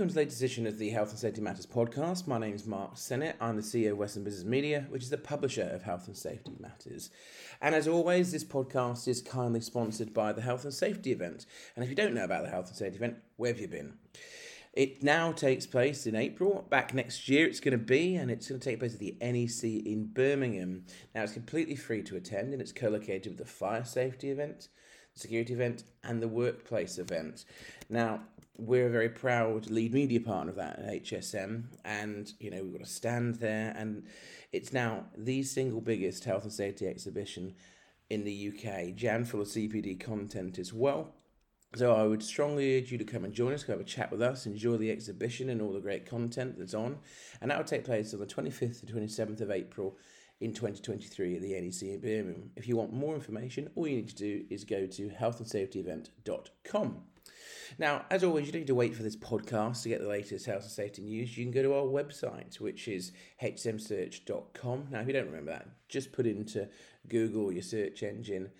welcome to the latest edition of the Health and Safety Matters podcast. My name is Mark Sennett. I'm the CEO of Western Business Media, which is the publisher of Health and Safety Matters. And as always, this podcast is kindly sponsored by the Health and Safety event. And if you don't know about the Health and Safety event, where have you been? It now takes place in April. Back next year, it's going to be, and it's going to take place at the NEC in Birmingham. Now, it's completely free to attend, and it's co located with the fire safety event, the security event, and the workplace event. Now, we're a very proud lead media partner of that at HSM, and you know we've got a stand there, and it's now the single biggest health and safety exhibition in the UK, jam full of CPD content as well. So I would strongly urge you to come and join us, come have a chat with us, enjoy the exhibition and all the great content that's on, and that will take place on the twenty fifth to twenty seventh of April in 2023 at the NEC in Birmingham. If you want more information, all you need to do is go to healthandsafetyevent.com. Now, as always, you don't need to wait for this podcast to get the latest health and safety news. You can go to our website, which is hsmsearch.com. Now, if you don't remember that, just put into Google your search engine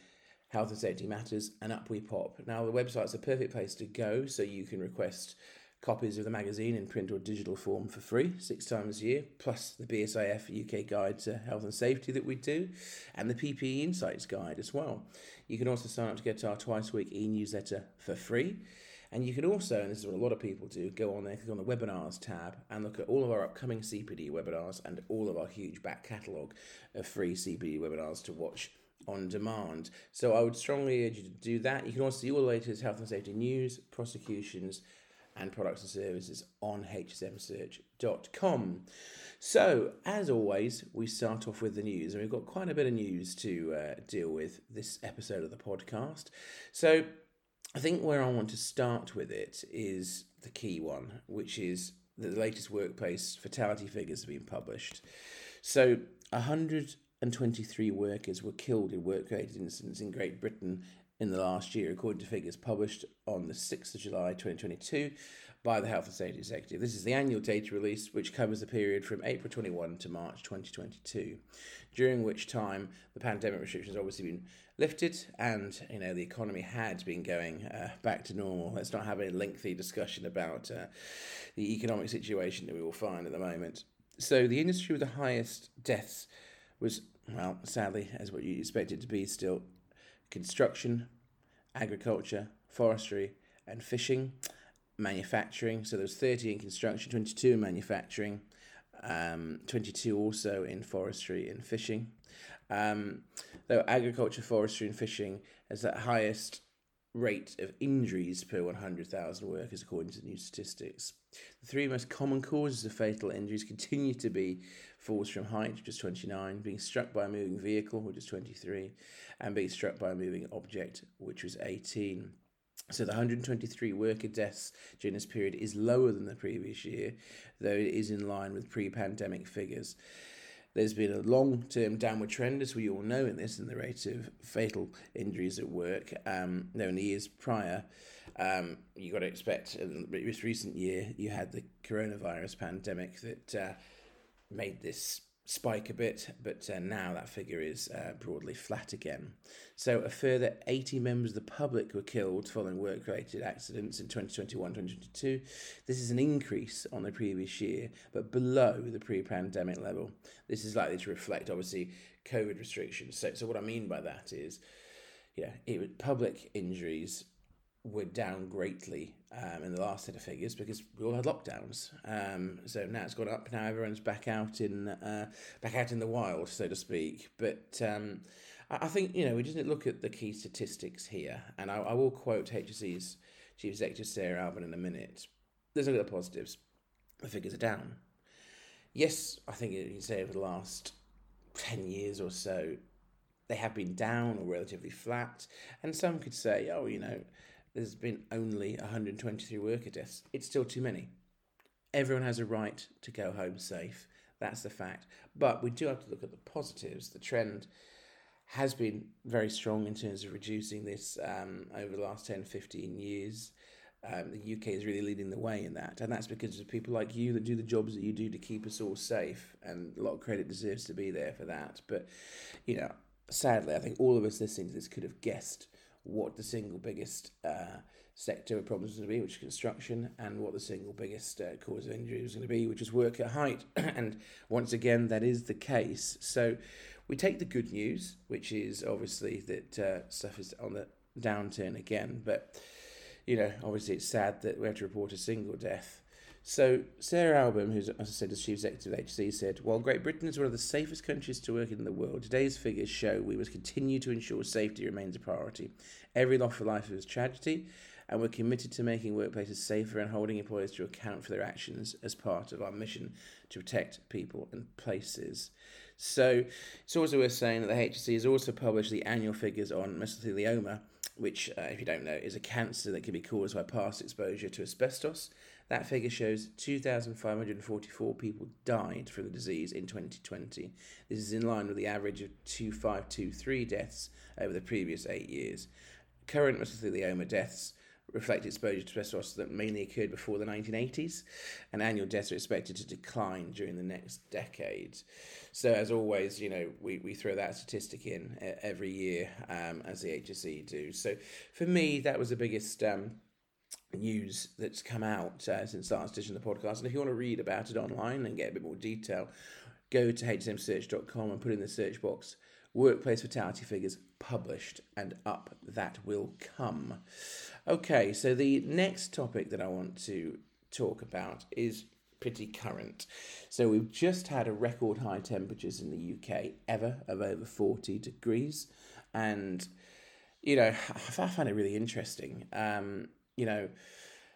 health and safety matters and up we pop. Now, the website's a perfect place to go so you can request copies of the magazine in print or digital form for free six times a year, plus the BSIF UK guide to health and safety that we do, and the PPE Insights guide as well. You can also sign up to get our twice a week e newsletter for free. And you can also, and this is what a lot of people do, go on there, click on the webinars tab, and look at all of our upcoming CPD webinars and all of our huge back catalogue of free CPD webinars to watch on demand. So I would strongly urge you to do that. You can also see all the latest health and safety news, prosecutions, and products and services on hsmsearch.com. So, as always, we start off with the news, and we've got quite a bit of news to uh, deal with this episode of the podcast. So, I think where I want to start with it is the key one, which is that the latest workplace fatality figures have been published. So, 123 workers were killed in work related incidents in Great Britain in the last year, according to figures published on the 6th of July 2022 by the Health and Safety Executive. This is the annual data release, which covers the period from April 21 to March 2022, during which time the pandemic restrictions obviously been lifted and you know the economy had been going uh, back to normal. Let's not have a lengthy discussion about uh, the economic situation that we will find at the moment. So the industry with the highest deaths was, well, sadly, as what you expected to be, still construction, agriculture, forestry, and fishing, manufacturing. So there was 30 in construction, 22 in manufacturing, um, 22 also in forestry and fishing. Um, though agriculture, forestry, and fishing has the highest rate of injuries per 100,000 workers, according to the new statistics. The three most common causes of fatal injuries continue to be falls from height, which is 29, being struck by a moving vehicle, which is 23, and being struck by a moving object, which was 18. So the 123 worker deaths during this period is lower than the previous year, though it is in line with pre-pandemic figures. There's been a long term downward trend, as we all know, in this, in the rate of fatal injuries at work. Um, though in the years prior, um, you got to expect, in this recent year, you had the coronavirus pandemic that uh, made this spike a bit, but uh, now that figure is uh, broadly flat again. So, a further 80 members of the public were killed following work related accidents in 2021 2022. This is an increase on the previous year, but below the pre pandemic level. This is likely to reflect, obviously, COVID restrictions. So, so what I mean by that is, yeah, it, public injuries were down greatly um, in the last set of figures because we all had lockdowns. Um, so now it's gone up. Now everyone's back out in uh, back out in the wild, so to speak. But um, I, think you know we just need to look at the key statistics here, and I, I will quote HSE's chief executive Sarah Albon in a minute. There's a lot of positives. The figures are down. Yes, I think you can say over the last ten years or so, they have been down or relatively flat, and some could say, oh, you know there's been only 123 worker deaths. It's still too many. Everyone has a right to go home safe. That's the fact. But we do have to look at the positives. The trend has been very strong in terms of reducing this um, over the last 10, 15 years. Um, the UK is really leading the way in that. And that's because of people like you that do the jobs that you do to keep us all safe. And a lot of credit deserves to be there for that. But, you know, sadly, I think all of us listening to this could have guessed what the single biggest uh, sector of problems going to be, which is construction, and what the single biggest uh, cause of injury is going to be, which is work at height. and once again, that is the case. So we take the good news, which is obviously that uh, stuff is on the downturn again. But, you know, obviously it's sad that we have to report a single death. So Sarah Albon, who's, as I said, the chief executive of HSE, said, While Great Britain is one of the safest countries to work in the world, today's figures show we must continue to ensure safety remains a priority. Every loss of life is a tragedy, and we're committed to making workplaces safer and holding employers to account for their actions as part of our mission to protect people and places. So it's also worth saying that the HSE has also published the annual figures on mesothelioma, which, uh, if you don't know, is a cancer that can be caused by past exposure to asbestos. That figure shows 2,544 people died from the disease in 2020. This is in line with the average of 2,523 deaths over the previous eight years. Current mesothelioma deaths reflect exposure to asbestos that mainly occurred before the 1980s, and annual deaths are expected to decline during the next decade. So, as always, you know, we, we throw that statistic in every year, um, as the HSE do. So, for me, that was the biggest. Um, news that's come out uh, since the last edition of the podcast. And if you want to read about it online and get a bit more detail, go to hsmsearch.com and put in the search box workplace fatality figures published, and up that will come. Okay, so the next topic that I want to talk about is pretty current. So we've just had a record high temperatures in the UK ever of over 40 degrees. And, you know, I find it really interesting. Um, you know,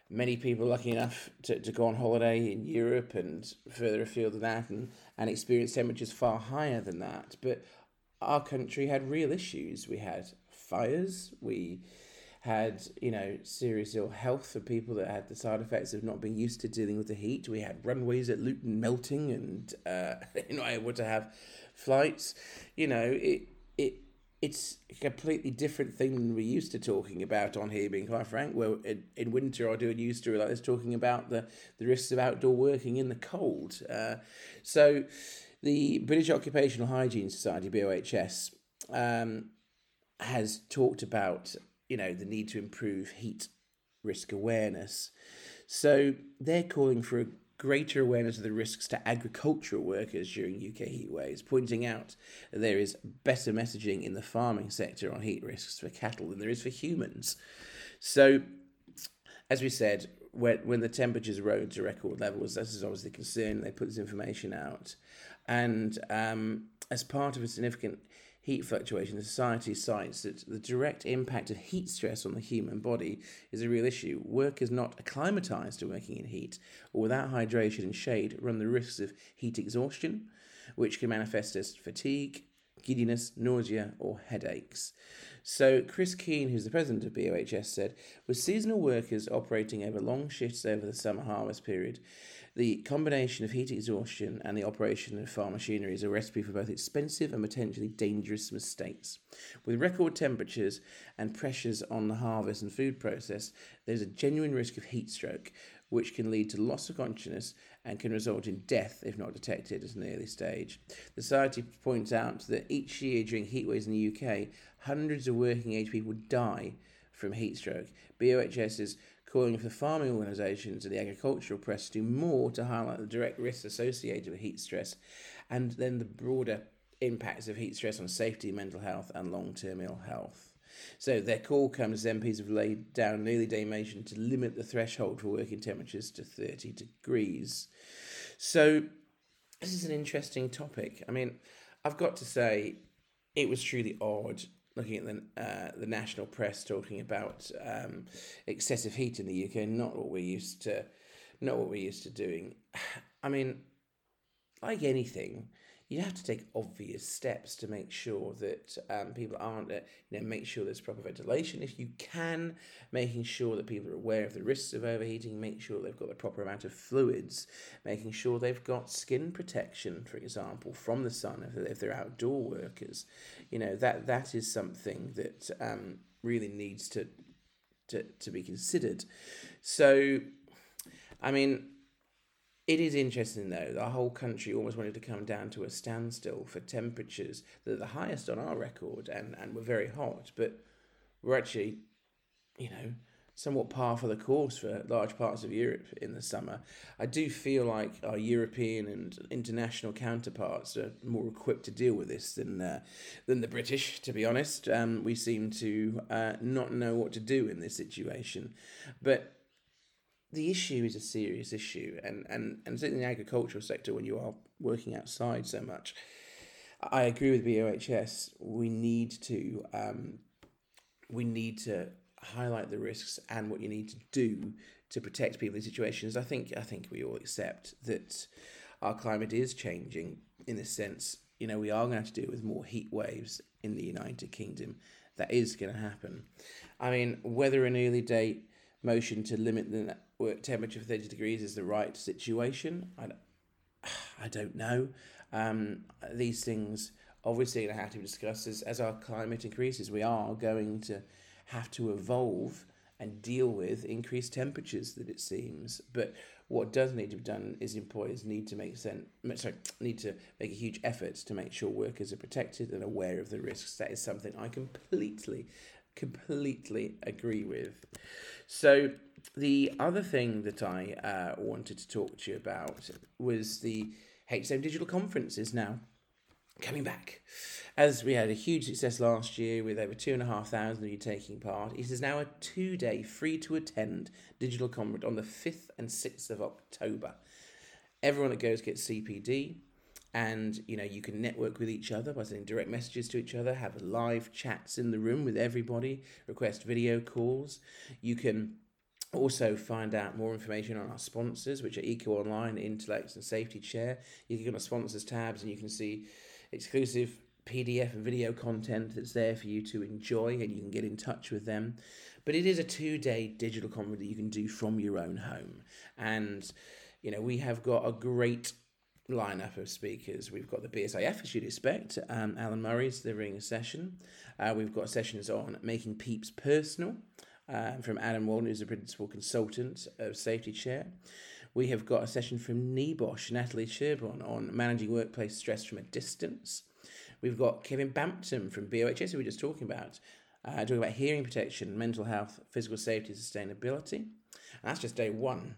many people lucky enough to, to go on holiday in Europe and further afield than that and, and experience temperatures far higher than that. But our country had real issues. We had fires. We had, you know, serious ill health for people that had the side effects of not being used to dealing with the heat. We had runways at Luton melting and uh, know able to have flights. You know, it it it's a completely different thing than we're used to talking about on here. Being quite frank, where in, in winter I do a news story like this talking about the the risks of outdoor working in the cold. Uh, so the British Occupational Hygiene Society, BOHS, um, has talked about you know the need to improve heat risk awareness. So they're calling for a greater awareness of the risks to agricultural workers during UK heatwaves, pointing out that there is better messaging in the farming sector on heat risks for cattle than there is for humans. So, as we said, when, when the temperatures rose to record levels, this is obviously a concern. They put this information out. And um, as part of a significant heat fluctuation, the society cites that the direct impact of heat stress on the human body is a real issue. Workers not acclimatized to working in heat or without hydration and shade run the risks of heat exhaustion, which can manifest as fatigue, giddiness, nausea, or headaches. So, Chris Keane, who's the president of BOHS, said, with seasonal workers operating over long shifts over the summer harvest period, the combination of heat exhaustion and the operation of farm machinery is a recipe for both expensive and potentially dangerous mistakes. With record temperatures and pressures on the harvest and food process, there's a genuine risk of heat stroke, which can lead to loss of consciousness and can result in death if not detected at an early stage. The Society points out that each year during heat waves in the UK, hundreds of working age people die from heat stroke. BOHS is calling for farming organisations and the agricultural press to do more to highlight the direct risks associated with heat stress and then the broader impacts of heat stress on safety, mental health, and long term ill health. So their call comes as MPs have laid down an early day motion to limit the threshold for working temperatures to 30 degrees. So this is an interesting topic. I mean, I've got to say, it was truly odd looking at the uh, the national press talking about um, excessive heat in the UK, not what we're used to, not what we're used to doing. I mean, like anything, you have to take obvious steps to make sure that um, people aren't, uh, you know, make sure there's proper ventilation if you can, making sure that people are aware of the risks of overheating, make sure they've got the proper amount of fluids, making sure they've got skin protection, for example, from the sun if, they're outdoor workers. You know, that that is something that um, really needs to, to, to be considered. So, I mean, it is interesting though, the whole country almost wanted to come down to a standstill for temperatures that are the highest on our record and, and were very hot, but we're actually, you know, somewhat par for the course for large parts of Europe in the summer. I do feel like our European and international counterparts are more equipped to deal with this than uh, than the British. To be honest, um, we seem to uh, not know what to do in this situation, but. The issue is a serious issue, and, and, and certainly in the agricultural sector, when you are working outside so much, I agree with BOHS. We need to um, we need to highlight the risks and what you need to do to protect people in situations. I think I think we all accept that our climate is changing in the sense, you know, we are going to have to deal with more heat waves in the United Kingdom. That is going to happen. I mean, whether an early day motion to limit the work temperature for 30 degrees is the right situation, I, I don't know. Um, these things obviously going to have to be discussed as, as our climate increases. We are going to have to evolve and deal with increased temperatures that it seems. But what does need to be done is employers need to make sense, sorry, need to make a huge effort to make sure workers are protected and aware of the risks. That is something I completely, completely agree with. So the other thing that I uh, wanted to talk to you about was the HSM Digital Conference is now coming back. As we had a huge success last year with over two and a half thousand of you taking part, it is now a two day free to attend digital conference on the 5th and 6th of October. Everyone that goes gets CPD and you know you can network with each other by sending direct messages to each other have live chats in the room with everybody request video calls you can also find out more information on our sponsors which are eco online Intelex and safety chair you can go on the sponsors tabs and you can see exclusive PDF and video content that's there for you to enjoy and you can get in touch with them. But it is a two day digital conference that you can do from your own home. And, you know, we have got a great lineup of speakers. We've got the BSIF, as you'd expect. Um, Alan Murray's delivering a session. Uh, we've got sessions on making peeps personal uh, from Adam Walden, who's a principal consultant of Safety Chair. We have got a session from NEBOSH, Natalie Sherborne, on managing workplace stress from a distance. We've got Kevin Bampton from BOHS, who we were just talking about, uh, talking about hearing protection, mental health, physical safety, sustainability. And that's just day one.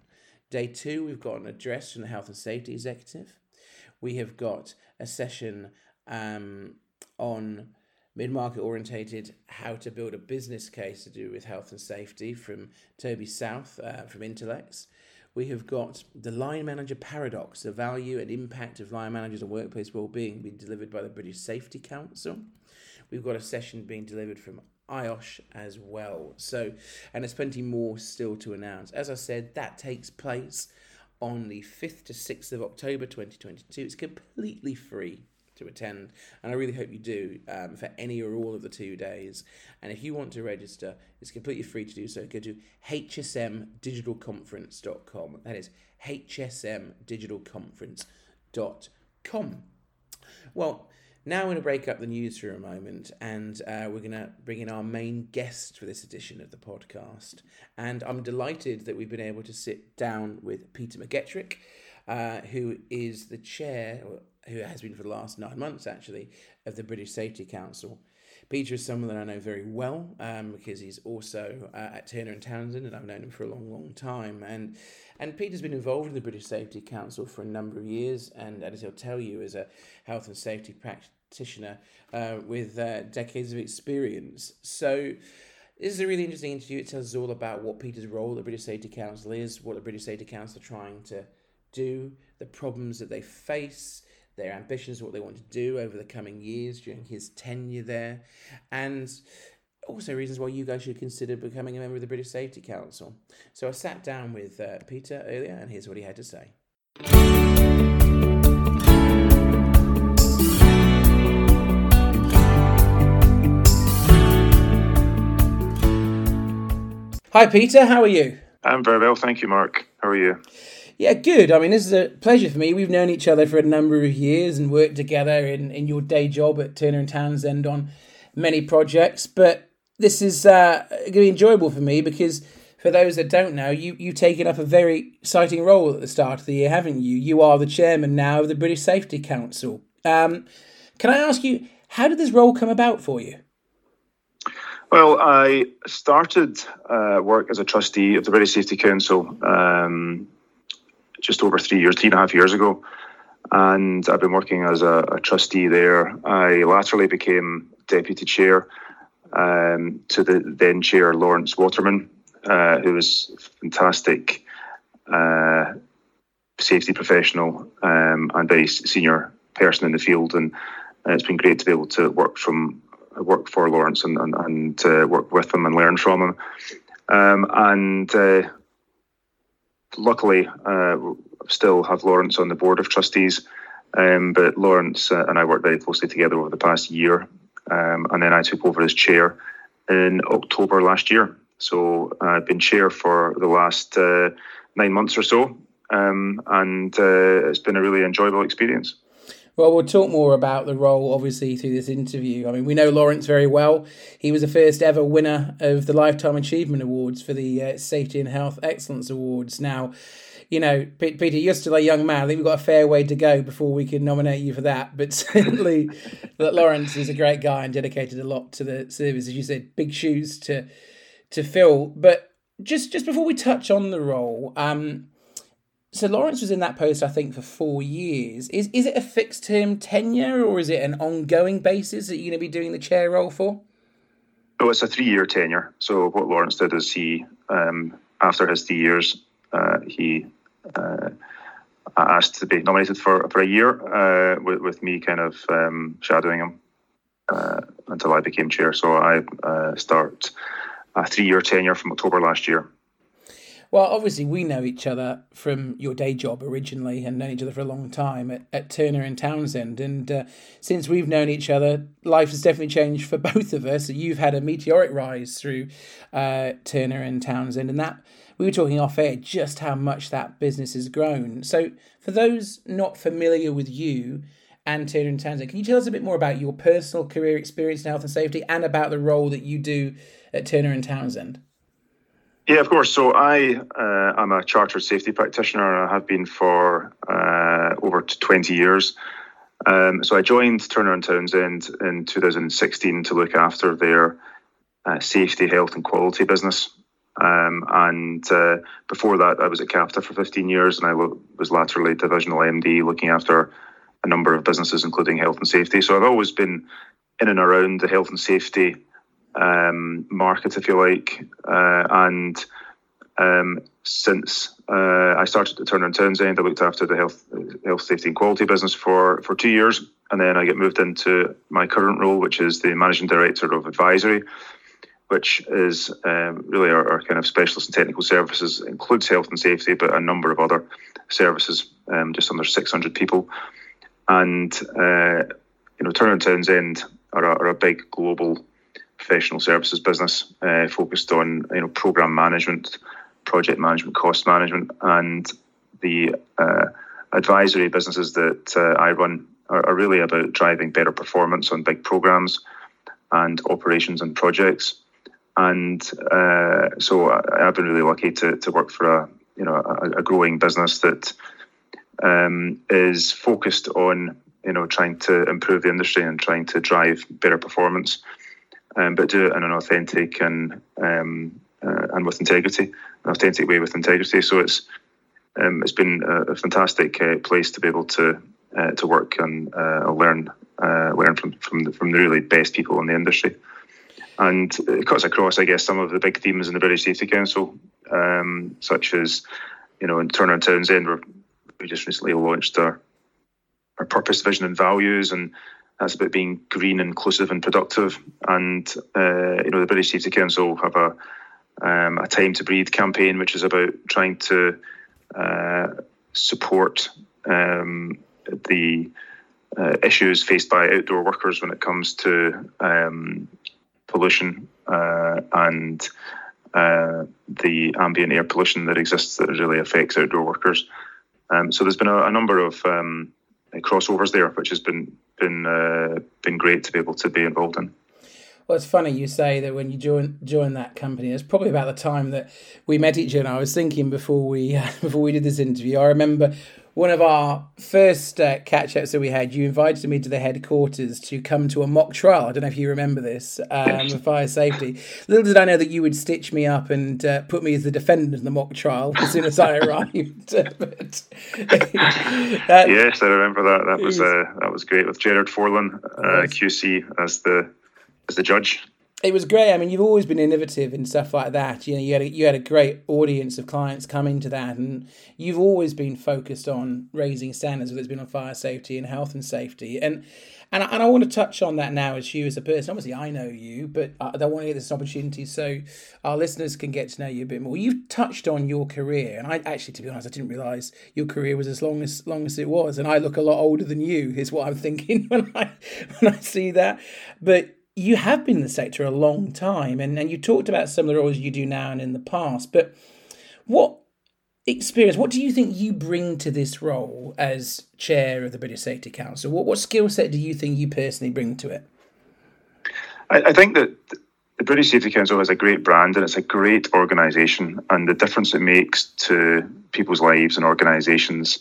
Day two, we've got an address from the Health and Safety Executive. We have got a session um, on mid market orientated how to build a business case to do with health and safety from Toby South uh, from Intelex we have got the line manager paradox, the value and impact of line managers on workplace well-being being delivered by the British Safety Council. We've got a session being delivered from IOSH as well. So, and there's plenty more still to announce. As I said, that takes place on the 5th to 6th of October 2022. It's completely free to attend, and I really hope you do um, for any or all of the two days. And if you want to register, it's completely free to do so. Go to hsmdigitalconference.com. That is hsmdigitalconference.com. Well, now we're going to break up the news for a moment and uh, we're going to bring in our main guest for this edition of the podcast. And I'm delighted that we've been able to sit down with Peter McGettrick, uh, who is the chair, who has been for the last nine months actually, of the British Safety Council. Peter is someone that I know very well um, because he's also uh, at Turner and Townsend, and I've known him for a long, long time. And and Peter's been involved in the British Safety Council for a number of years, and as he'll tell you, as a health and safety practitioner uh, with uh, decades of experience. So. This is a really interesting interview. It tells us all about what Peter's role at the British Safety Council is, what the British Safety Council are trying to do, the problems that they face, their ambitions, what they want to do over the coming years during his tenure there, and also reasons why you guys should consider becoming a member of the British Safety Council. So I sat down with uh, Peter earlier, and here's what he had to say. Hi, Peter. How are you? I'm very well, thank you, Mark. How are you? Yeah, good. I mean, this is a pleasure for me. We've known each other for a number of years and worked together in, in your day job at Turner and Townsend on many projects. But this is uh, going to be enjoyable for me because for those that don't know, you, you've taken up a very exciting role at the start of the year, haven't you? You are the chairman now of the British Safety Council. Um, can I ask you, how did this role come about for you? Well, I started uh, work as a trustee of the British Safety Council um, just over three years, three and a half years ago. And I've been working as a, a trustee there. I laterally became deputy chair um, to the then chair, Lawrence Waterman, uh, who was fantastic uh, safety professional um, and very senior person in the field. And uh, it's been great to be able to work from work for Lawrence and and, and uh, work with him and learn from him. Um, and uh, luckily, uh, still have Lawrence on the board of trustees. Um, but Lawrence uh, and I worked very closely together over the past year, um, and then I took over as chair in October last year. So I've been chair for the last uh, nine months or so, um, and uh, it's been a really enjoyable experience. Well, we'll talk more about the role, obviously, through this interview. I mean, we know Lawrence very well. He was the first ever winner of the Lifetime Achievement Awards for the uh, Safety and Health Excellence Awards. Now, you know, Peter, you're still a young man. I think we've got a fair way to go before we can nominate you for that. But certainly, that Lawrence is a great guy and dedicated a lot to the service. As you said, big shoes to to fill. But just just before we touch on the role, um, so Lawrence was in that post, I think, for four years. Is is it a fixed term tenure or is it an ongoing basis that you're going to be doing the chair role for? Oh, it's a three year tenure. So what Lawrence did is he, um, after his three years, uh, he uh, asked to be nominated for for a year uh, with, with me kind of um, shadowing him uh, until I became chair. So I uh, start a three year tenure from October last year. Well, obviously, we know each other from your day job originally and known each other for a long time at, at Turner and Townsend. And uh, since we've known each other, life has definitely changed for both of us. You've had a meteoric rise through uh, Turner and Townsend, and that we were talking off air just how much that business has grown. So, for those not familiar with you and Turner and Townsend, can you tell us a bit more about your personal career experience in health and safety and about the role that you do at Turner and Townsend? Yeah, of course. So I uh, am a chartered safety practitioner. And I have been for uh, over 20 years. Um, so I joined Turner and Townsend in 2016 to look after their uh, safety, health, and quality business. Um, and uh, before that, I was at Capita for 15 years, and I was laterally divisional MD, looking after a number of businesses, including health and safety. So I've always been in and around the health and safety um, market, if you like. Uh, and um, since uh, I started at Turner and Townsend, I looked after the health, health, safety, and quality business for for two years, and then I get moved into my current role, which is the managing director of advisory, which is um, really our, our, kind of specialist and technical services, includes health and safety, but a number of other services, um, just under 600 people, and uh, you know Turner and Townsend are a, are a big global professional services business uh, focused on you know program management, project management, cost management, and the uh, advisory businesses that uh, I run are, are, really about driving better performance on big programs and operations and projects. And uh, so I, have been really lucky to, to work for a you know a, a growing business that um, is focused on you know trying to improve the industry and trying to drive better performance um, but do it in an authentic and um, uh, and with integrity, an authentic way with integrity. So it's um, it's been a, fantastic uh, place to be able to uh, to work and uh, learn uh, learn from from the, from the really best people in the industry. And it cuts across, I guess, some of the big themes in the British Safety Council, um, such as, you know, in Turner and Townsend, we just recently launched our our purpose, vision, and values, and that's about being green, inclusive, and productive. And uh, you know, the British Safety Council have a um, a time to breathe campaign, which is about trying to uh, support um, the uh, issues faced by outdoor workers when it comes to um, pollution uh, and uh, the ambient air pollution that exists that really affects outdoor workers. Um, so there's been a, a number of um, crossovers there, which has been been uh, been great to be able to be involved in. Well, it's funny you say that when you join join that company. It's probably about the time that we met each other. I was thinking before we before we did this interview. I remember one of our first uh, catch ups that we had, you invited me to the headquarters to come to a mock trial. I don't know if you remember this, um, fire safety. Little did I know that you would stitch me up and uh, put me as the defendant in the mock trial as soon as I arrived. but, uh, yes, I remember that. That was uh, that was great with Gerard Forlin, uh, QC, as the as the judge it was great. I mean, you've always been innovative and stuff like that. You know, you had a, you had a great audience of clients coming to that, and you've always been focused on raising standards, whether it's been on fire safety and health and safety. And and I, and I want to touch on that now as you as a person. Obviously, I know you, but I, I want to get this opportunity so our listeners can get to know you a bit more. You've touched on your career, and I actually, to be honest, I didn't realise your career was as long as long as it was, and I look a lot older than you. Is what I'm thinking when I when I see that, but you have been in the sector a long time and, and you talked about some of the roles you do now and in the past, but what experience, what do you think you bring to this role as chair of the British Safety Council? What, what skill set do you think you personally bring to it? I, I think that the British Safety Council has a great brand and it's a great organisation, and the difference it makes to people's lives and organisations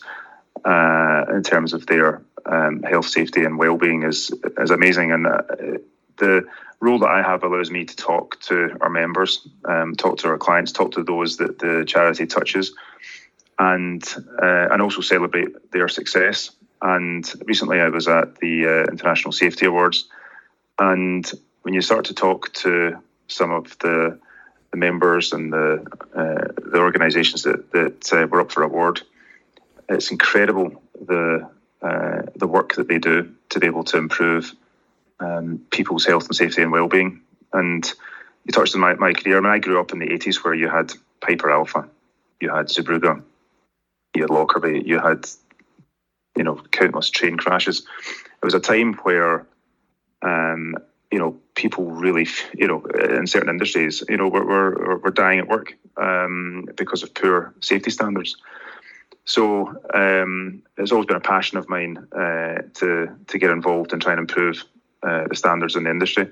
uh, in terms of their um, health, safety, and well-being is is amazing. And uh, the role that I have allows me to talk to our members, um, talk to our clients, talk to those that the charity touches, and uh, and also celebrate their success. And recently, I was at the uh, International Safety Awards, and when you start to talk to some of the, the members and the uh, the organisations that that uh, were up for award, it's incredible the uh, the work that they do to be able to improve um, people's health and safety and well-being. And you touched on my, my career. I mean, I grew up in the 80s where you had Piper Alpha, you had Zeebrugge, you had Lockerbie, you had, you know, countless train crashes. It was a time where, um, you know, people really, you know, in certain industries, you know, were, were, were dying at work um, because of poor safety standards. So um, it's always been a passion of mine uh, to to get involved and try and improve uh, the standards in the industry.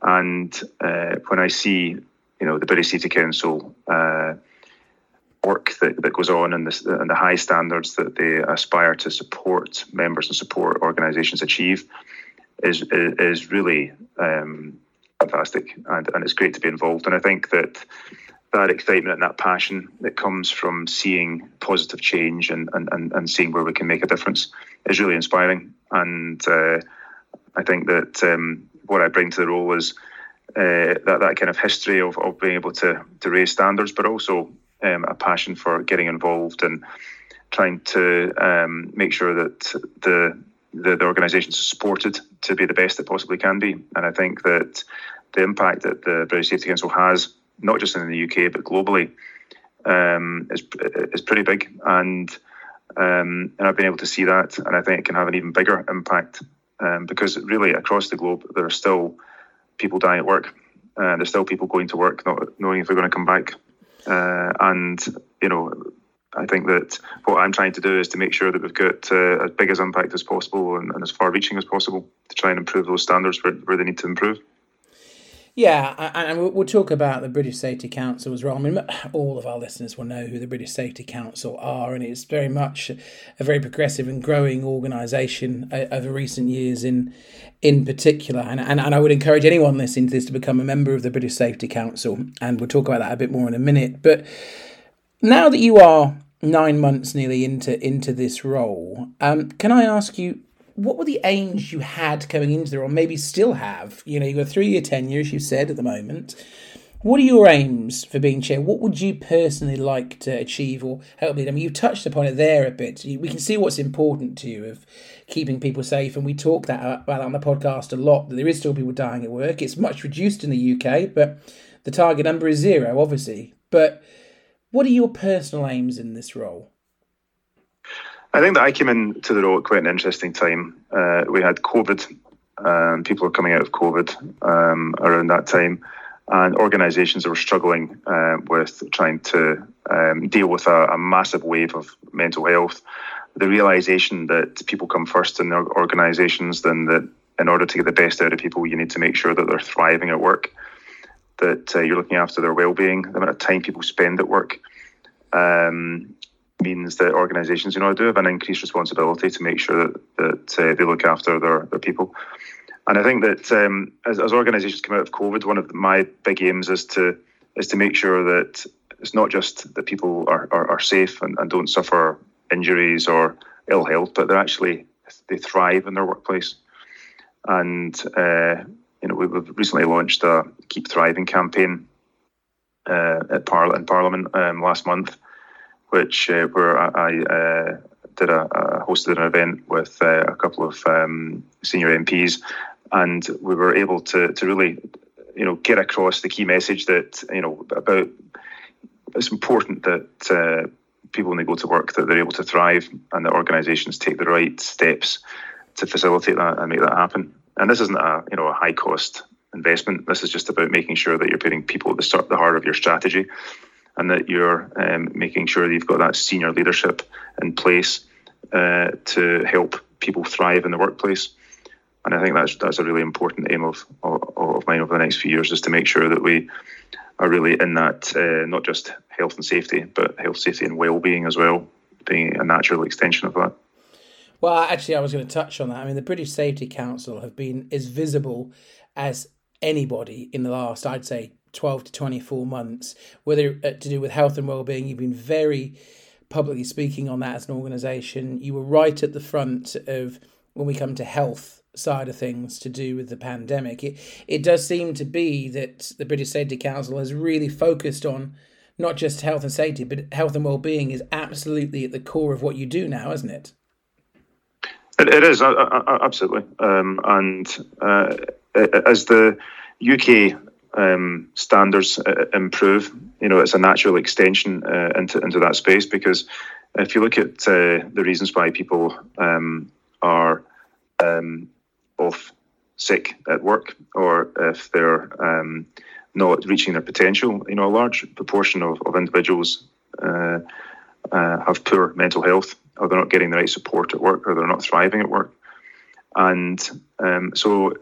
And uh, when I see, you know, the British Safety Council uh, work that, that goes on and the, and the high standards that they aspire to support members and support organisations achieve, is is really um, fantastic, and, and it's great to be involved. And I think that that excitement and that passion that comes from seeing positive change and, and, and, and seeing where we can make a difference is really inspiring. And uh, I think that um, what I bring to the role is uh, that that kind of history of, of being able to to raise standards, but also um, a passion for getting involved and trying to um, make sure that the the, the organisation is supported to be the best it possibly can be. And I think that the impact that the British Safety Council has, not just in the UK but globally, um, is is pretty big. And um, and I've been able to see that, and I think it can have an even bigger impact um, because really across the globe there are still people dying at work. Uh, there's still people going to work not knowing if they're going to come back. Uh, and you know, I think that what I'm trying to do is to make sure that we've got uh, as big as impact as possible and, and as far-reaching as possible to try and improve those standards where, where they need to improve. Yeah, and we'll talk about the British Safety Council as well. I mean, all of our listeners will know who the British Safety Council are, and it's very much a very progressive and growing organisation over recent years in in particular. And, and, and I would encourage anyone listening to this to become a member of the British Safety Council, and we'll talk about that a bit more in a minute. But now that you are nine months nearly into into this role, um, can I ask you what were the aims you had coming into the role, maybe still have? You know, you've got three year tenure, as you said at the moment. What are your aims for being chair? What would you personally like to achieve or help lead? I mean, you've touched upon it there a bit. We can see what's important to you of keeping people safe, and we talk that about that on the podcast a lot. That there is still people dying at work. It's much reduced in the UK, but the target number is zero, obviously. But what are your personal aims in this role? I think that I came into the role at quite an interesting time. Uh, we had COVID, and people were coming out of COVID um, around that time, and organisations were struggling uh, with trying to um, deal with a, a, massive wave of mental health. The realization that people come first in their organisations, then that in order to get the best out of people, you need to make sure that they're thriving at work, that uh, you're looking after their well-being, the amount of time people spend at work. Um, means that organisations, you know, do have an increased responsibility to make sure that that uh, they look after their their people. And I think that um, as, as organisations come out of COVID, one of my big aims is to is to make sure that it's not just that people are, are, are safe and, and don't suffer injuries or ill health, but they're actually they thrive in their workplace. And uh, you know, we've recently launched a Keep Thriving campaign uh, at Par- in Parliament um, last month, which uh, where I, uh, did a, a, hosted an event with uh, a couple of um, senior MPs, and we were able to to really, you know, get across the key message that you know about it's important that uh, people when they go to work that they're able to thrive and that organisations take the right steps to facilitate that and make that happen. And this isn't a you know a high cost investment. This is just about making sure that you're putting people at the start, the heart of your strategy, and that you're um, making sure that you've got that senior leadership in place uh, to help people thrive in the workplace. And I think that's that's a really important aim of, of, of mine over the next few years, is to make sure that we are really in that uh, not just health and safety, but health, safety, and well-being as well, being a natural extension of that. Well, actually, I was going to touch on that. I mean, the British Safety Council have been as visible as anybody in the last, I'd say, 12 to 24 months, whether uh, to do with health and well-being. You've been very publicly speaking on that as an organisation. You were right at the front of when we come to health side of things to do with the pandemic. It it does seem to be that the British Safety Council has really focused on not just health and safety, but health and well-being is absolutely at the core of what you do now, isn't it? it, it is uh, uh, uh absolutely, um, and uh, as the UK um, standards improve, you know, it's a natural extension uh, into into that space because if you look at uh, the reasons why people um, are um, off sick at work or if they're um, not reaching their potential. You know, a large proportion of, of individuals uh, uh, have poor mental health, or they're not getting the right support at work, or they're not thriving at work. And um, so,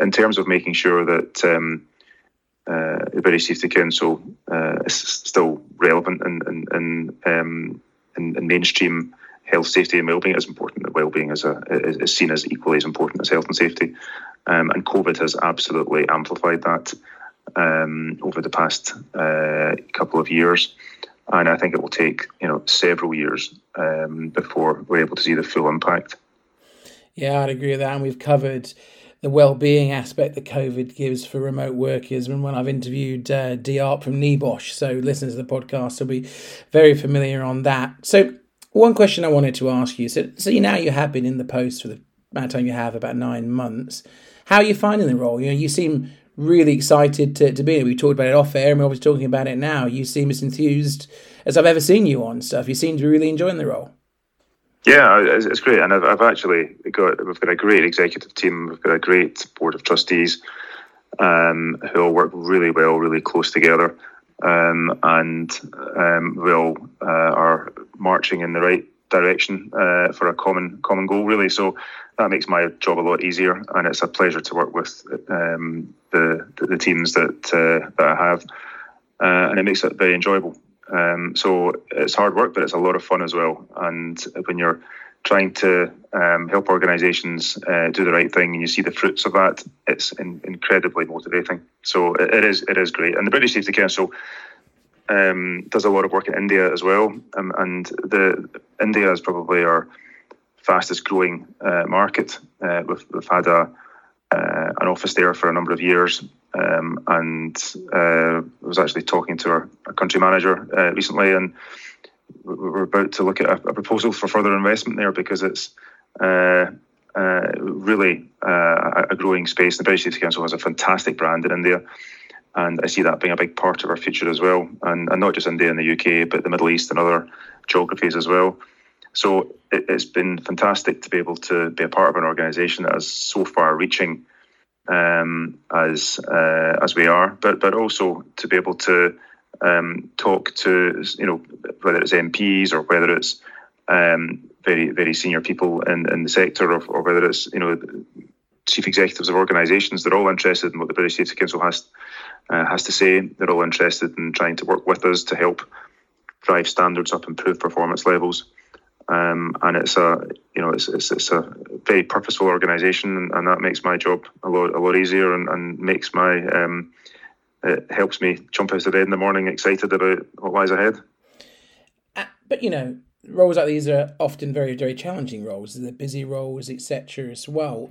in terms of making sure that um, uh, the British Safety Council uh, is still relevant in, in, in, um, in, in mainstream health, safety, and well-being is important. That well-being is, a, is, seen as equally as important as health and safety, um, and COVID has absolutely amplified that um, over the past uh, couple of years. And I think it will take you know several years um, before we're able to see the full impact. Yeah, I'd agree with that, and we've covered the well-being aspect that COVID gives for remote workers. And when I've interviewed uh, Diart from NEBOSH, so listeners to the podcast will be very familiar on that. So one question I wanted to ask you: so, so now you have been in the post for the amount of time you have, about nine months. How are you finding the role? You know, you seem really excited to, to be here. We talked about it off air, and we're always talking about it now. You seem as enthused as I've ever seen you on stuff. You seem to be really enjoying the role. Yeah, it's great, and I've, I've actually got we've got a great executive team. We've got a great board of trustees um, who all work really well, really close together um, and um, we all uh, are marching in the right direction uh, for a common common goal. Really, so that makes my job a lot easier, and it's a pleasure to work with um, the, the, teams that uh, that I have, uh, and it makes it very enjoyable. Um, so it's hard work, but it's a lot of fun as well. And when you're trying to um, help organisations uh, do the right thing, and you see the fruits of that, it's in, incredibly motivating. So it, it is it is great. And the British Safety Council um, does a lot of work in India as well, um, and the India is probably our fastest growing uh, market. Uh, we've, we've had a uh, an office there for a number of years, um, and uh, I was actually talking to our, our country manager uh, recently, and we're about to look at a, a, proposal for further investment there because it's uh, uh, really uh, a growing space. The British Safety Council has a fantastic brand in India, and I see that being a big part of our future as well. And, and not just India and the UK, but the Middle East and other geographies as well. So it, has been fantastic to be able to be a part of an organisation that is so far reaching um, as uh, as we are, but but also to be able to um, talk to you know whether it's MPs or whether it's um, very very senior people in, in the sector or, or whether it's you know chief executives of organisations. They're all interested in what the British Safety Council has uh, has to say. They're all interested in trying to work with us to help drive standards up, improve performance levels. Um, and it's a you know it's, it's, it's a very purposeful organisation, and that makes my job a lot a lot easier, and, and makes my um, it helps me jump out of bed in the morning excited about what lies ahead. Uh, but you know, roles like these are often very very challenging roles. They're busy roles, etc. As well.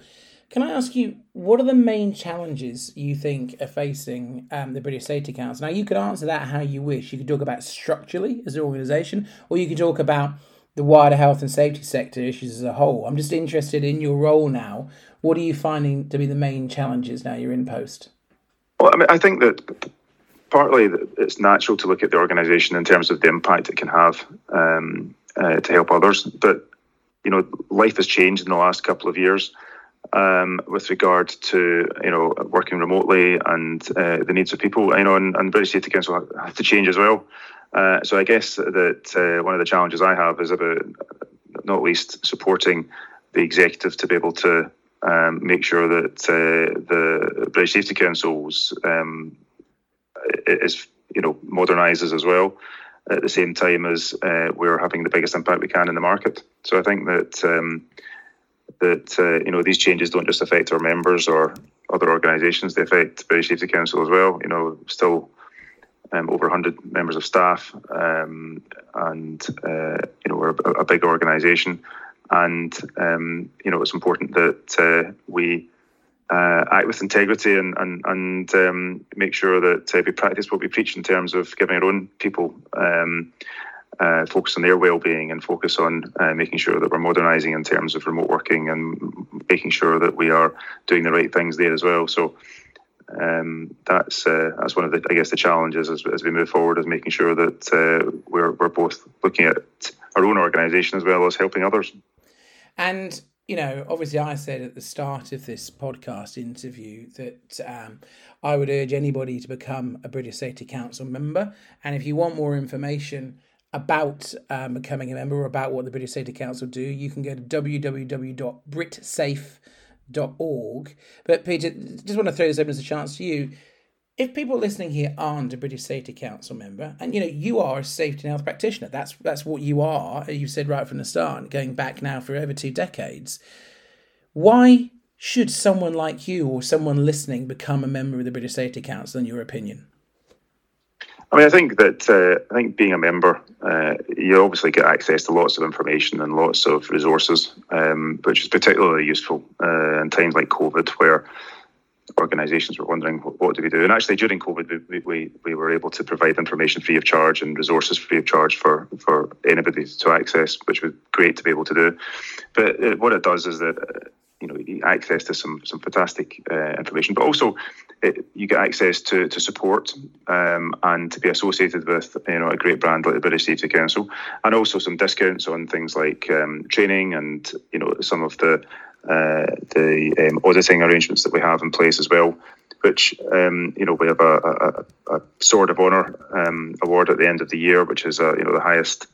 Can I ask you, what are the main challenges you think are facing um, the British Safety Council? Now, you could answer that how you wish. You could talk about structurally as an organisation, or you could talk about the wider health and safety sector issues as a whole. I'm just interested in your role now. What are you finding to be the main challenges now you're in post? Well, I mean, I think that partly it's natural to look at the organisation in terms of the impact it can have um, uh, to help others. But you know, life has changed in the last couple of years um, with regard to you know working remotely and uh, the needs of people. You know, and, and British Safety Council have to change as well. Uh, so I guess that uh, one of the challenges I have is about not least supporting the executive to be able to um, make sure that uh, the British Safety Council's um, is you know modernises as well at the same time as uh, we're having the biggest impact we can in the market. So I think that um, that uh, you know these changes don't just affect our members or other organisations; they affect British Safety Council as well. You know, still um, over 100 members of staff, um, and uh, you know we're a, a big organisation, and um, you know it's important that uh, we. Uh, act with integrity and and and um, make sure that uh, we practice what we preach in terms of giving our own people um, uh, focus on their well-being and focus on uh, making sure that we're modernising in terms of remote working and making sure that we are doing the right things there as well. So um, that's uh, that's one of the I guess the challenges as, as we move forward is making sure that uh, we're we're both looking at our own organisation as well as helping others. And you know, obviously, I said at the start of this podcast interview that um, I would urge anybody to become a British Safety Council member. And if you want more information about um, becoming a member or about what the British Safety Council do, you can go to www.britsafe.org. But Peter, just want to throw this open as a chance to you. If people listening here aren't a British Safety Council member, and you know you are a safety and health practitioner, that's that's what you are. You said right from the start, going back now for over two decades. Why should someone like you or someone listening become a member of the British Safety Council, in your opinion? I mean, I think that uh, I think being a member, uh, you obviously get access to lots of information and lots of resources, um, which is particularly useful uh, in times like COVID, where organisations were wondering what, what, do we do. And actually, during COVID, we, we, we were able to provide information free of charge and resources free of charge for for anybody to access, which was great to be able to do. But uh, what it does is that uh, you know access to some some fantastic uh, information, but also it, you get access to to support um, and to be associated with you know a great brand like the British Safety Council, and also some discounts on things like um, training and you know some of the uh, the um, auditing arrangements that we have in place as well. Which um, you know we have a, a, a Sword of Honour um, award at the end of the year, which is you know the highest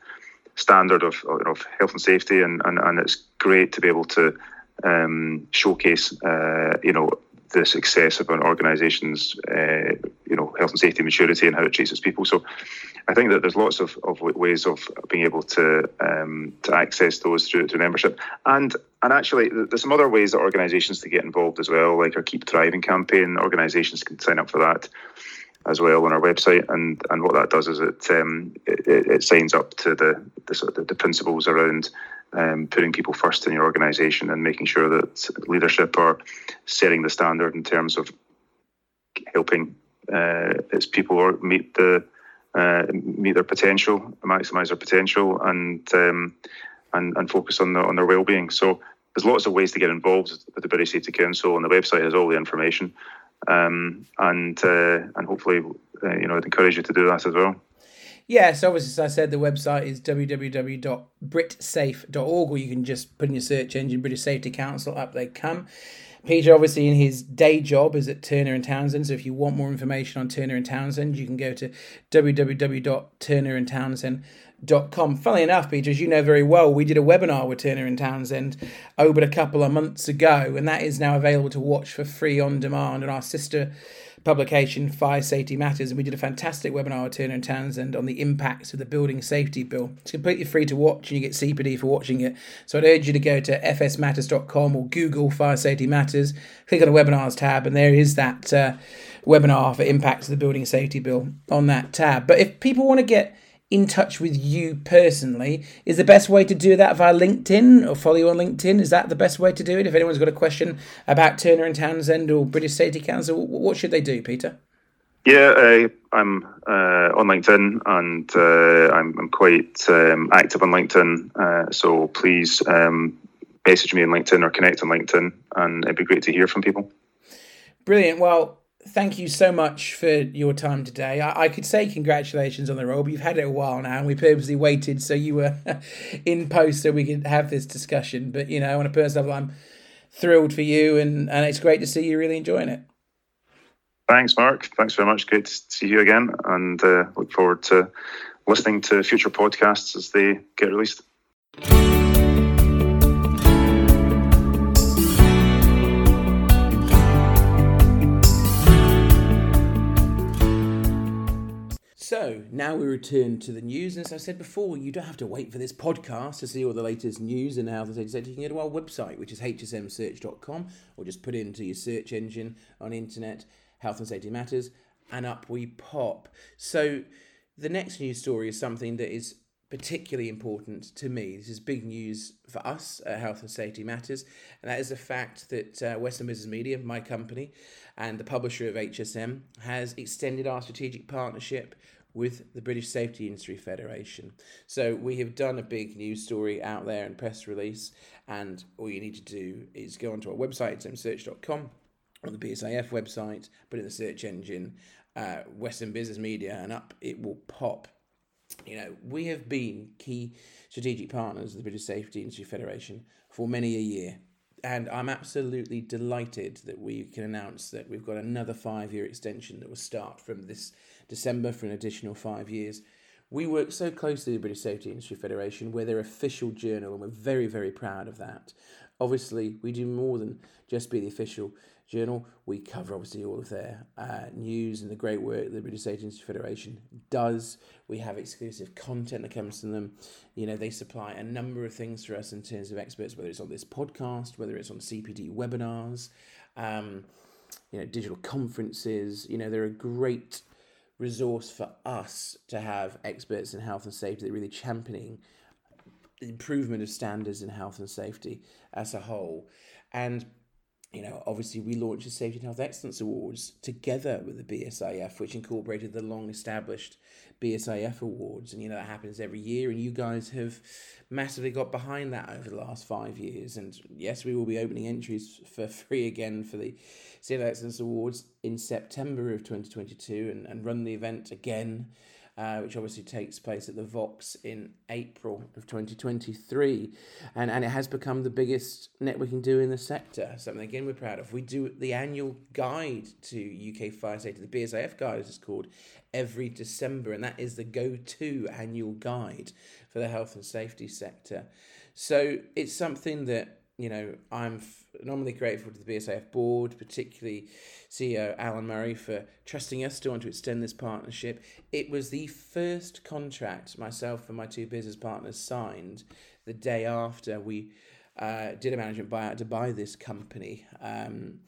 standard of, of health and safety, and, and, and it's great to be able to um, showcase, uh, you know, the success of an organisation's, uh, you know, health and safety maturity and how it treats its people. So, I think that there's lots of, of ways of being able to um, to access those through, through membership, and and actually there's some other ways that organisations to get involved as well, like our Keep Thriving campaign. Organisations can sign up for that as well on our website, and and what that does is it um, it, it, signs up to the the sort of the principles around um, putting people first in your organisation and making sure that leadership are setting the standard in terms of helping uh, its people meet the uh, meet their potential, maximise their potential, and um, and and focus on the, on their well-being. So there's lots of ways to get involved with the British Safety Council, and the website has all the information. Um, and uh, and hopefully, uh, you know, I'd encourage you to do that as well. Yeah, so obviously, as I said, the website is www britsafe.org, or you can just put in your search engine British Safety Council, up they come. Peter, obviously, in his day job, is at Turner and Townsend. So if you want more information on Turner and Townsend, you can go to www.turnerandtownsend.com. Funnily enough, Peter, as you know very well, we did a webinar with Turner and Townsend over a couple of months ago, and that is now available to watch for free on demand on our sister publication, Fire Safety Matters, and we did a fantastic webinar with Turner and Townsend on the impacts of the Building Safety Bill. It's completely free to watch, and you get CPD for watching it. So I'd urge you to go to fsmatters.com or Google Fire Safety Matters, click on the webinars tab, and there is that uh, webinar for impacts of the Building Safety Bill on that tab. But if people want to get in touch with you personally, is the best way to do that via LinkedIn or follow you on LinkedIn? Is that the best way to do it? If anyone's got a question about Turner and Townsend or British Safety Council, what should they do, Peter? Yeah, uh, I'm uh, on LinkedIn and uh, I'm, I'm, quite um, active on LinkedIn. Uh, so please um, message me on LinkedIn or connect on LinkedIn, and it'd be great to hear from people. Brilliant. Well, thank you so much for your time today. I, I, could say congratulations on the role, but you've had it a while now, and we purposely waited so you were in post so we could have this discussion. But you know, on a personal level, I'm thrilled for you, and and it's great to see you really enjoying it. Thanks, Mark. Thanks very much. Great to see you again, and uh, look forward to listening to future podcasts as they get released. So now we return to the news. And as I said before, you don't have to wait for this podcast to see all the latest news and and safety sector. You can go to our website, which is hsmsearch.com, or just put into your search engine on internet, Health and Safety Matters, and up we pop. So the next news story is something that is particularly important to me. This is big news for us at Health and Safety Matters, and that is the fact that uh, Western Business Media, my company, and the publisher of HSM, has extended our strategic partnership with the British Safety Industry Federation. So we have done a big news story out there and press release, and all you need to do is go onto our website, hsmsearch.com, or the BSIF website, put in the search engine uh, Western Business Media, and up it will pop. You know, we have been key strategic partners of the British Safety Industry Federation for many a year. And I'm absolutely delighted that we can announce that we've got another five year extension that will start from this December for an additional five years. We work so closely with the British Safety Industry Federation. We're their official journal, and we're very, very proud of that. Obviously, we do more than just be the official journal. We cover obviously all of their uh, news and the great work the British Industry Federation does. We have exclusive content that comes from them. You know, they supply a number of things for us in terms of experts, whether it's on this podcast, whether it's on CPD webinars, um, you know, digital conferences. You know, they're a great resource for us to have experts in health and safety that really championing the improvement of standards in health and safety as a whole. And you know, obviously, we launched the Safety and Health Excellence Awards together with the BSIF, which incorporated the long established BSIF Awards. And, you know, that happens every year. And you guys have massively got behind that over the last five years. And yes, we will be opening entries for free again for the Safety Excellence Awards in September of 2022 and, and run the event again uh, which obviously takes place at the Vox in April of 2023. And, and it has become the biggest networking do in the sector, something again we're proud of. We do the annual guide to UK fire safety, the BSIF guide as it's called, every December, and that is the go to annual guide for the health and safety sector. So it's something that you know, I'm phenomenally grateful to the BSIF board, particularly CEO Alan Murray, for trusting us to want to extend this partnership. It was the first contract myself and my two business partners signed the day after we uh, did a management buyout to buy this company. Um,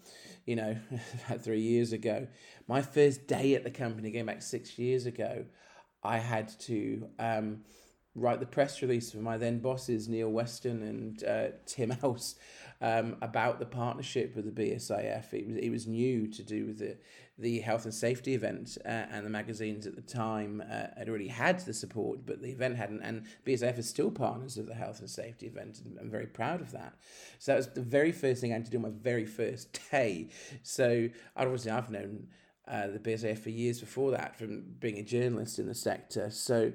you know, about three years ago. My first day at the company, going back six years ago, I had to. Um, write the press release for my then bosses, Neil Weston and uh, Tim Else, um, about the partnership with the BSIF. It was, it was new to do with the, the health and safety event, uh, and the magazines at the time uh, had already had the support, but the event hadn't. And BSIF is still partners of the health and safety event, and I'm very proud of that. So that was the very first thing I had to do on my very first day. So obviously, I've known uh, the BSIF for years before that from being a journalist in the sector. So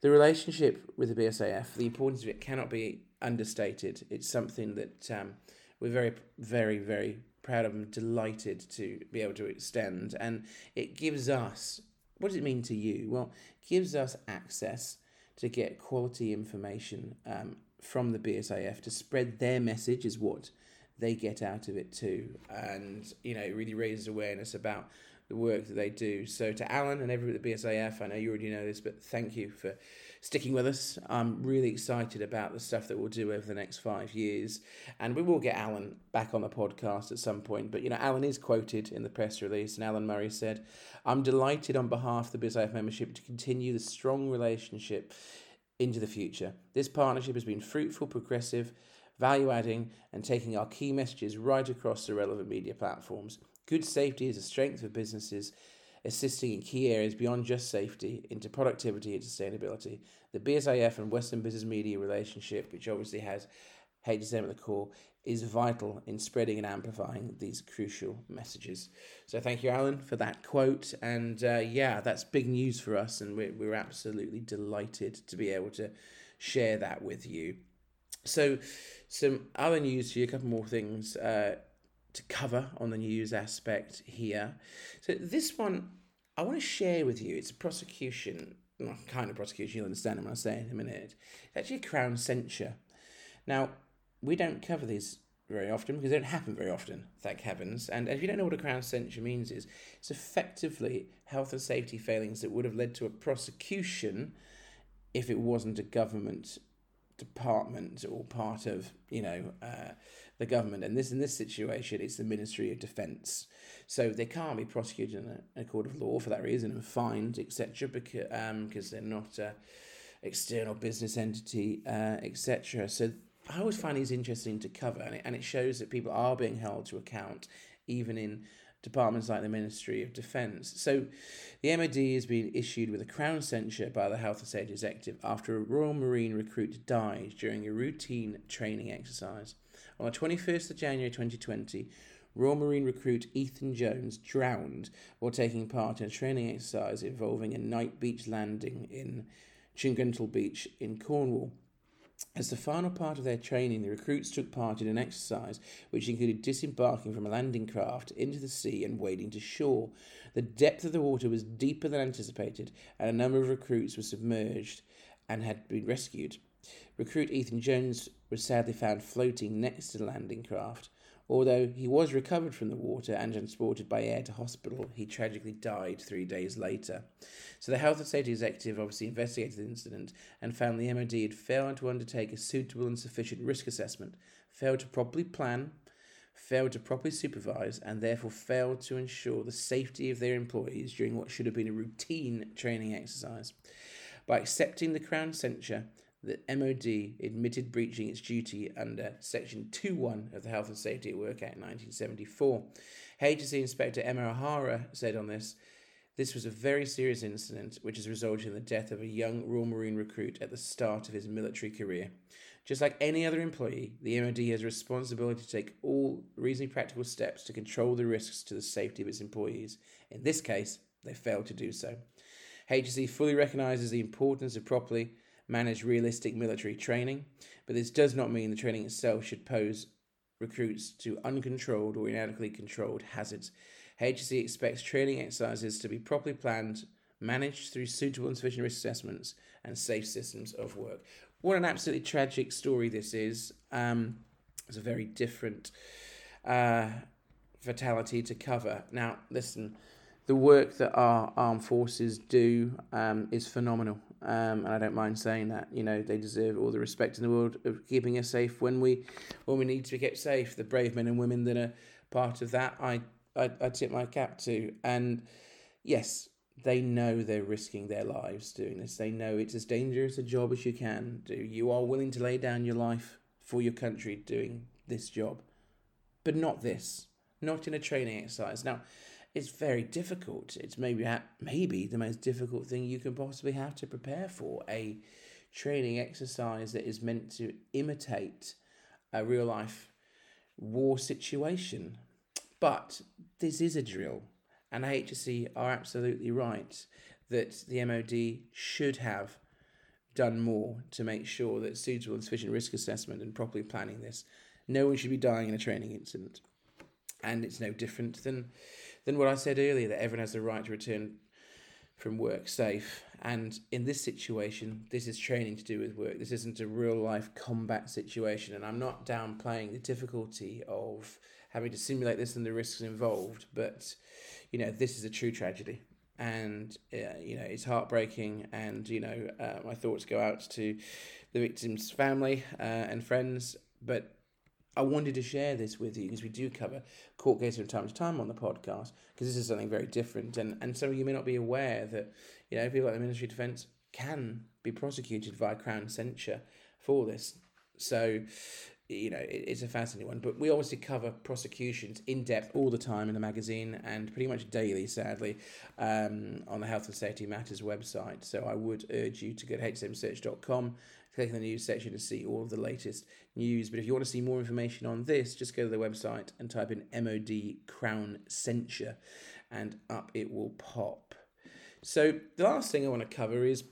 the relationship with the BSIF, the importance of it cannot be understated. It's something that um, we're very, very, very proud of and delighted to be able to extend. And it gives us, what does it mean to you? Well, gives us access to get quality information um, from the BSIF to spread their message is what they get out of it too. And, you know, it really raises awareness about the work that they do. So to Alan and everyone at the BSIF, I know you already know this, but thank you for sticking with us. I'm really excited about the stuff that we'll do over the next five years. And we will get Alan back on the podcast at some point. But, you know, Alan is quoted in the press release, and Alan Murray said, I'm delighted on behalf of the BSIF membership to continue the strong relationship into the future. This partnership has been fruitful, progressive, value adding, and taking our key messages right across the relevant media platforms. Good safety is a strength for businesses, assisting in key areas beyond just safety into productivity and sustainability. The BSIF and Western Business Media relationship, which obviously has HSM at the core, is vital in spreading and amplifying these crucial messages. So thank you, Alan, for that quote. And uh, yeah, that's big news for us, and we're, we're absolutely delighted to be able to share that with you. So, some other news for you, a couple more things. Uh, to cover on the news aspect here. So this one I want to share with you. It's a prosecution, well, kind of prosecution. You'll understand when I say it in a minute. It's actually a crown censure. Now we don't cover these very often because they don't happen very often, thank heavens. And if you don't know what a crown censure means, is it's effectively health and safety failings that would have led to a prosecution if it wasn't a government department or part of you know uh, the government. And this in this situation it's the ministry of defense so they can't be prosecuted in a, a court of law for that reason and fined etc because um because they're not a external business entity uh, etc so i always find these interesting to cover and it, and it shows that people are being held to account even in departments like the Ministry of Defence. So the MOD has been issued with a crown censure by the Health and Safety Executive after a Royal Marine recruit died during a routine training exercise. On the 21st of January 2020, Royal Marine recruit Ethan Jones drowned while taking part in a training exercise involving a night beach landing in Tregantle Beach in Cornwall. As the final part of their training, the recruits took part in an exercise which included disembarking from a landing craft into the sea and wading to shore. The depth of the water was deeper than anticipated, and a number of recruits were submerged and had been rescued. Recruit Ethan Jones was sadly found floating next to the landing craft. Although he was recovered from the water and transported by air to hospital, he tragically died three days later. So the Health and Safety Executive obviously investigated the incident and found the MOD had failed to undertake a suitable and sufficient risk assessment, failed to properly plan, failed to properly supervise, and therefore failed to ensure the safety of their employees during what should have been a routine training exercise. By accepting the Crown censure, the MOD admitted breaching its duty under Section 2.1 of the Health and Safety at Work Act 1974. HSE Inspector Emma O'Hara said on this, this was a very serious incident which has resulted in the death of a young Royal Marine recruit at the start of his military career. Just like any other employee, the MOD has a responsibility to take all reasonably practical steps to control the risks to the safety of its employees. In this case, they failed to do so. HSE fully recognises the importance of properly manage realistic military training, but this does not mean the training itself should pose recruits to uncontrolled or inadequately controlled hazards. HSE expects training exercises to be properly planned, managed through suitable and sufficient risk assessments and safe systems of work. What an absolutely tragic story this is. Um, it's a very different uh, fatality to cover. Now, listen, the work that our armed forces do um, is phenomenal. Um, and I don't mind saying that. You know, they deserve all the respect in the world of keeping us safe when we when we need to be kept safe. The brave men and women that are part of that, I I, I tip my cap to. And yes, they know they're risking their lives doing this. They know it's as dangerous a job as you can do. You are willing to lay down your life for your country doing this job, but not this. Not in a training exercise. Now, it's very difficult. It's maybe maybe the most difficult thing you can possibly have to prepare for a training exercise that is meant to imitate a real life war situation. But this is a drill, and HSE are absolutely right that the MOD should have done more to make sure that suitable and sufficient risk assessment and properly planning this. No one should be dying in a training incident. And it's no different than than what I said earlier that everyone has the right to return from work safe. And in this situation, this is training to do with work. This isn't a real life combat situation. And I'm not downplaying the difficulty of having to simulate this and the risks involved, but you know, this is a true tragedy. And uh, you know it's heartbreaking, and you know uh, my thoughts go out to the victim's family uh, and friends. But I wanted to share this with you because we do cover court cases from time to time on the podcast because this is something very different. And, and some of you may not be aware that, you know, people like the Ministry of Defence can be prosecuted via Crown censure for this. So, you know, it, it's a fascinating one. But we obviously cover prosecutions in depth all the time in the magazine and pretty much daily, sadly, um, on the Health and Safety Matters website. So I would urge you to go to hsmsearch.com click on the news section to see all of the latest news. But if you want to see more information on this, just go to the website and type in MOD Crown Censure, and up it will pop. So the last thing I want to cover is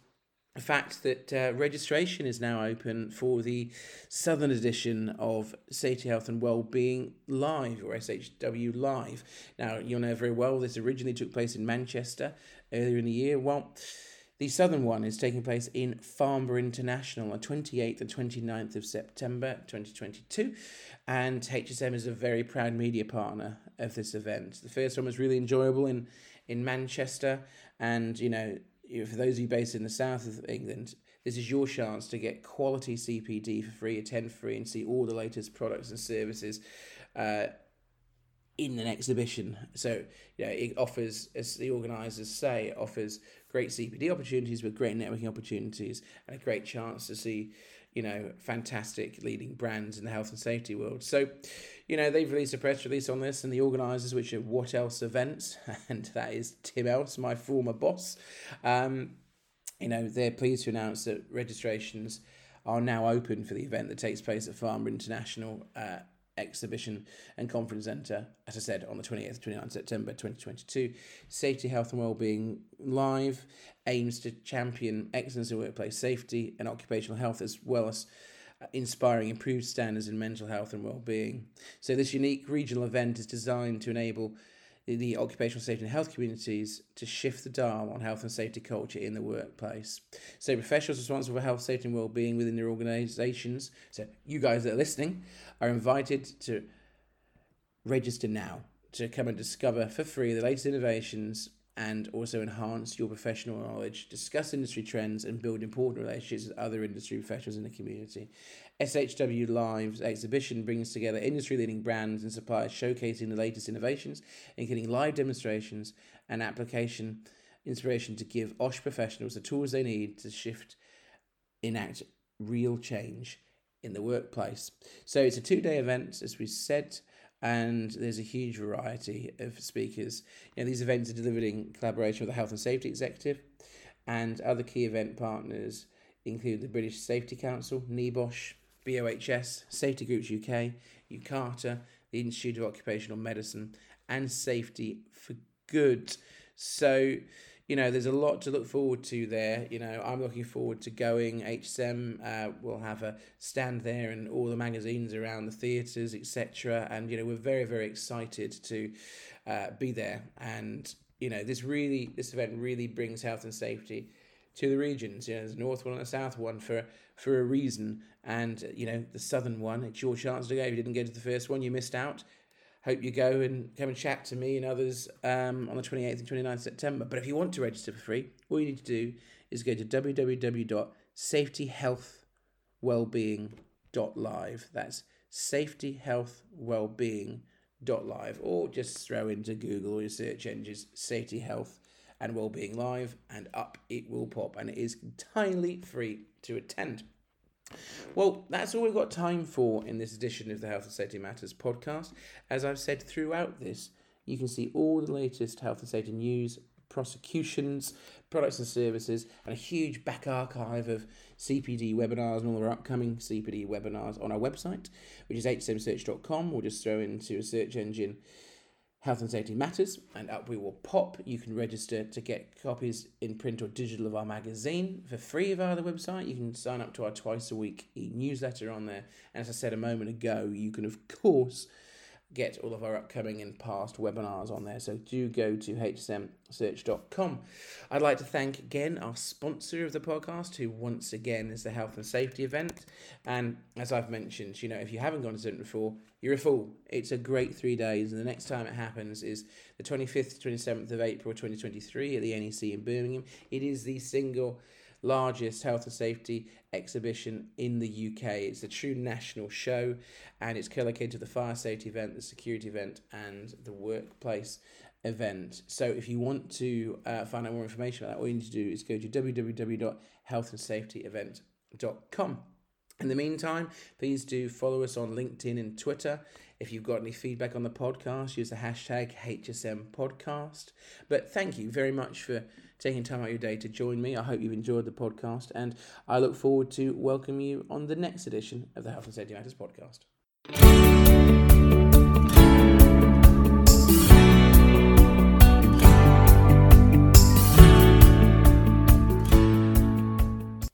the fact that uh, registration is now open for the Southern edition of Safety, Health and Wellbeing Live or SHW Live. Now, you'll know very well this originally took place in Manchester earlier in the year. Well, the southern one is taking place in Farnborough International on 28th and 29th of September 2022, and HSM is a very proud media partner of this event. The first one was really enjoyable in, in Manchester, and you know, for those of you based in the south of England, this is your chance to get quality CPD for free, attend free, and see all the latest products and services. Uh, in an exhibition. So, you know, it offers, as the organisers say, it offers great CPD opportunities with great networking opportunities and a great chance to see, you know, fantastic leading brands in the health and safety world. So, you know, they've released a press release on this and the organisers, which are What Else Events, and that is Tim Else, my former boss. Um, you know, they're pleased to announce that registrations are now open for the event that takes place at Farmer International uh, exhibition and conference centre, as I said, on the 28th 29th September 2022. Safety, Health and Wellbeing Live aims to champion excellence in workplace safety and occupational health as well as uh, inspiring improved standards in mental health and well-being. So this unique regional event is designed to enable the occupational safety and health communities to shift the dial on health and safety culture in the workplace. So, professionals responsible for health, safety, and well-being within their organisations, so you guys that are listening, are invited to register now to come and discover for free the latest innovations and also enhance your professional knowledge, discuss industry trends, and build important relationships with other industry professionals in the community. SHW Live's exhibition brings together industry leading brands and suppliers showcasing the latest innovations, including live demonstrations and application inspiration to give OSH professionals the tools they need to shift, enact real change in the workplace. So it's a two day event, as we said and there's a huge variety of speakers. You know, these events are delivered in collaboration with the Health and Safety Executive, and other key event partners include the British Safety Council, NEBOSH, BOHS, Safety Groups UK, UKATA, the Institute of Occupational Medicine, and Safety for Good. So, you know, there's a lot to look forward to there. You know, I'm looking forward to going. HSM uh, will have a stand there and all the magazines around the theatres, etc. And, you know, we're very, very excited to uh, be there. And, you know, this really, this event really brings health and safety to the regions. You know, there's a north one and a south one for for a reason. And you know, the southern one, it's your chance to go. If you didn't go to the first one, you missed out. Hope you go and come and chat to me and others um, on the 28th and 29th September. But if you want to register for free, all you need to do is go to www.safetyhealthwellbeing.live. That's safetyhealthwellbeing.live, or just throw into Google or your search engines Safety Health and Wellbeing Live, and up it will pop. And it is entirely free to attend. Well, that's all we've got time for in this edition of the Health and Safety Matters podcast. As I've said throughout this, you can see all the latest health and safety news, prosecutions, products and services, and a huge back archive of CPD webinars and all our upcoming CPD webinars on our website, which is hsmsearch.com, or just throw into a search engine Health and Safety Matters, and up we will pop. You can register to get copies in print or digital of our magazine for free via the website. You can sign up to our twice a week e newsletter on there. And as I said a moment ago, you can, of course, get all of our upcoming and past webinars on there. So do go to hsmsearch.com. I'd like to thank again our sponsor of the podcast, who once again is the health and safety event. And as I've mentioned, you know, if you haven't gone to it before, you're a fool. It's a great three days, and the next time it happens is the 25th to 27th of April 2023 at the NEC in Birmingham. It is the single largest health and safety exhibition in the UK. It's a true national show and it's collocated to the fire safety event, the security event, and the workplace event. So if you want to uh, find out more information about that, all you need to do is go to www.healthandsafetyevent.com. In the meantime, please do follow us on LinkedIn and Twitter. If you've got any feedback on the podcast, use the hashtag HSM Podcast. But thank you very much for taking time out of your day to join me. I hope you've enjoyed the podcast, and I look forward to welcoming you on the next edition of the Health and Safety Matters podcast.